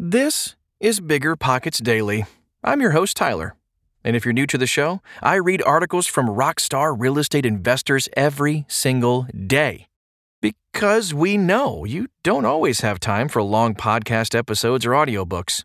This is Bigger Pockets Daily. I'm your host, Tyler. And if you're new to the show, I read articles from rockstar real estate investors every single day. Because we know you don't always have time for long podcast episodes or audiobooks.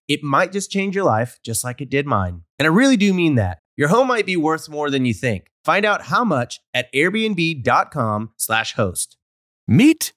It might just change your life, just like it did mine. And I really do mean that. Your home might be worth more than you think. Find out how much at airbnb.com/slash host. Meet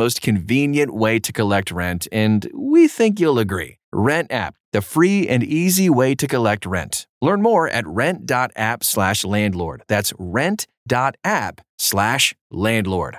most convenient way to collect rent, and we think you'll agree. Rent App, the free and easy way to collect rent. Learn more at rent.app slash landlord. That's rent.app slash landlord.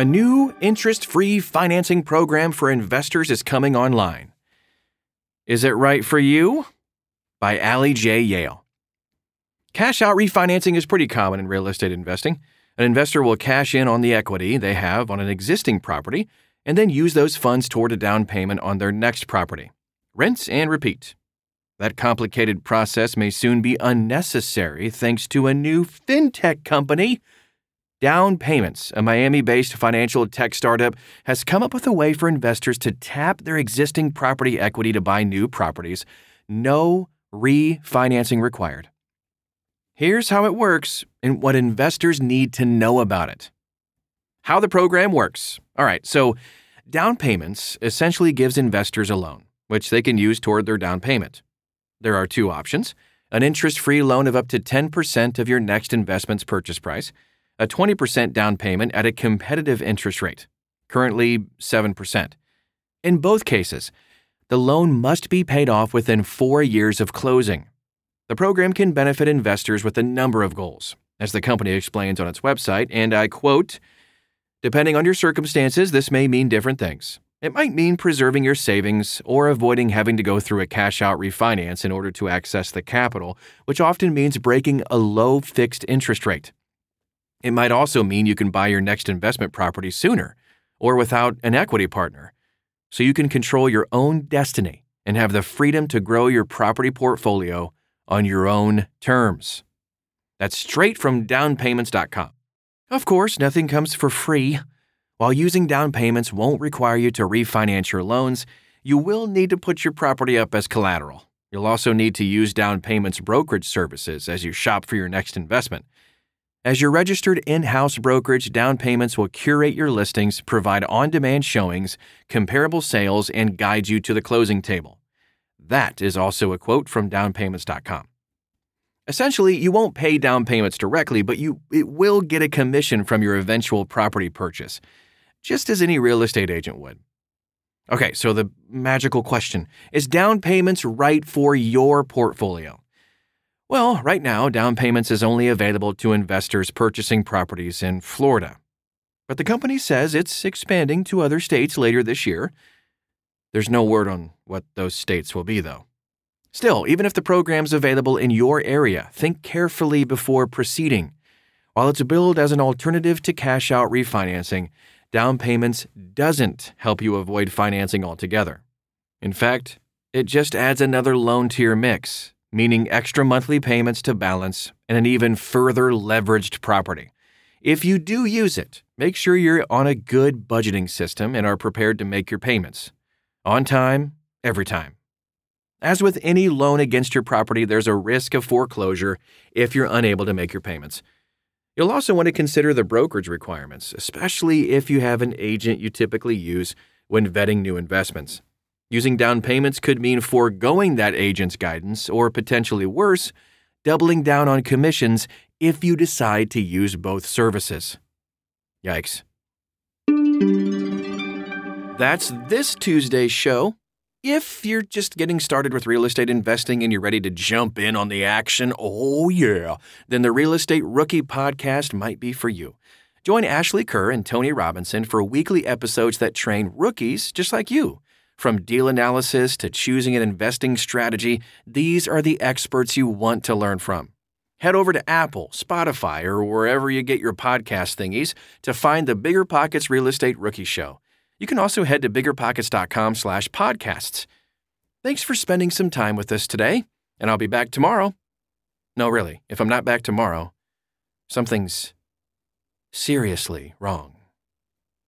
A new interest free financing program for investors is coming online. Is it right for you? By Aly J. Yale. Cash out refinancing is pretty common in real estate investing. An investor will cash in on the equity they have on an existing property and then use those funds toward a down payment on their next property. Rinse and repeat. That complicated process may soon be unnecessary thanks to a new fintech company. Downpayments, a Miami based financial tech startup, has come up with a way for investors to tap their existing property equity to buy new properties. No refinancing required. Here's how it works and what investors need to know about it. How the program works. All right, so Downpayments essentially gives investors a loan, which they can use toward their down payment. There are two options an interest free loan of up to 10% of your next investment's purchase price, a 20% down payment at a competitive interest rate, currently 7%. In both cases, the loan must be paid off within four years of closing. The program can benefit investors with a number of goals, as the company explains on its website, and I quote Depending on your circumstances, this may mean different things. It might mean preserving your savings or avoiding having to go through a cash out refinance in order to access the capital, which often means breaking a low fixed interest rate. It might also mean you can buy your next investment property sooner or without an equity partner, so you can control your own destiny and have the freedom to grow your property portfolio on your own terms. That's straight from downpayments.com. Of course, nothing comes for free. While using Downpayments won't require you to refinance your loans, you will need to put your property up as collateral. You'll also need to use Downpayments brokerage services as you shop for your next investment. As your registered in house brokerage, Downpayments will curate your listings, provide on demand showings, comparable sales, and guide you to the closing table. That is also a quote from downpayments.com. Essentially, you won't pay Downpayments directly, but you it will get a commission from your eventual property purchase just as any real estate agent would. Okay, so the magical question is Downpayments right for your portfolio? Well, right now, Downpayments is only available to investors purchasing properties in Florida. But the company says it's expanding to other states later this year. There's no word on what those states will be, though. Still, even if the program's available in your area, think carefully before proceeding. While it's billed as an alternative to cash out refinancing, Downpayments doesn't help you avoid financing altogether. In fact, it just adds another loan to your mix, meaning extra monthly payments to balance and an even further leveraged property. If you do use it, make sure you're on a good budgeting system and are prepared to make your payments. On time, every time. As with any loan against your property, there's a risk of foreclosure if you're unable to make your payments. You'll also want to consider the brokerage requirements, especially if you have an agent you typically use when vetting new investments. Using Downpayments could mean foregoing that agent's guidance, or potentially worse, doubling down on commissions if you decide to use both services. Yikes. That's this Tuesday's show. If you're just getting started with real estate investing and you're ready to jump in on the action, oh yeah, then the Real Estate Rookie podcast might be for you. Join Ashley Kerr and Tony Robinson for weekly episodes that train rookies just like you. From deal analysis to choosing an investing strategy, these are the experts you want to learn from. Head over to Apple, Spotify, or wherever you get your podcast thingies to find the Bigger Pockets Real Estate Rookie Show. You can also head to biggerpockets.com slash podcasts. Thanks for spending some time with us today, and I'll be back tomorrow. No, really, if I'm not back tomorrow, something's seriously wrong.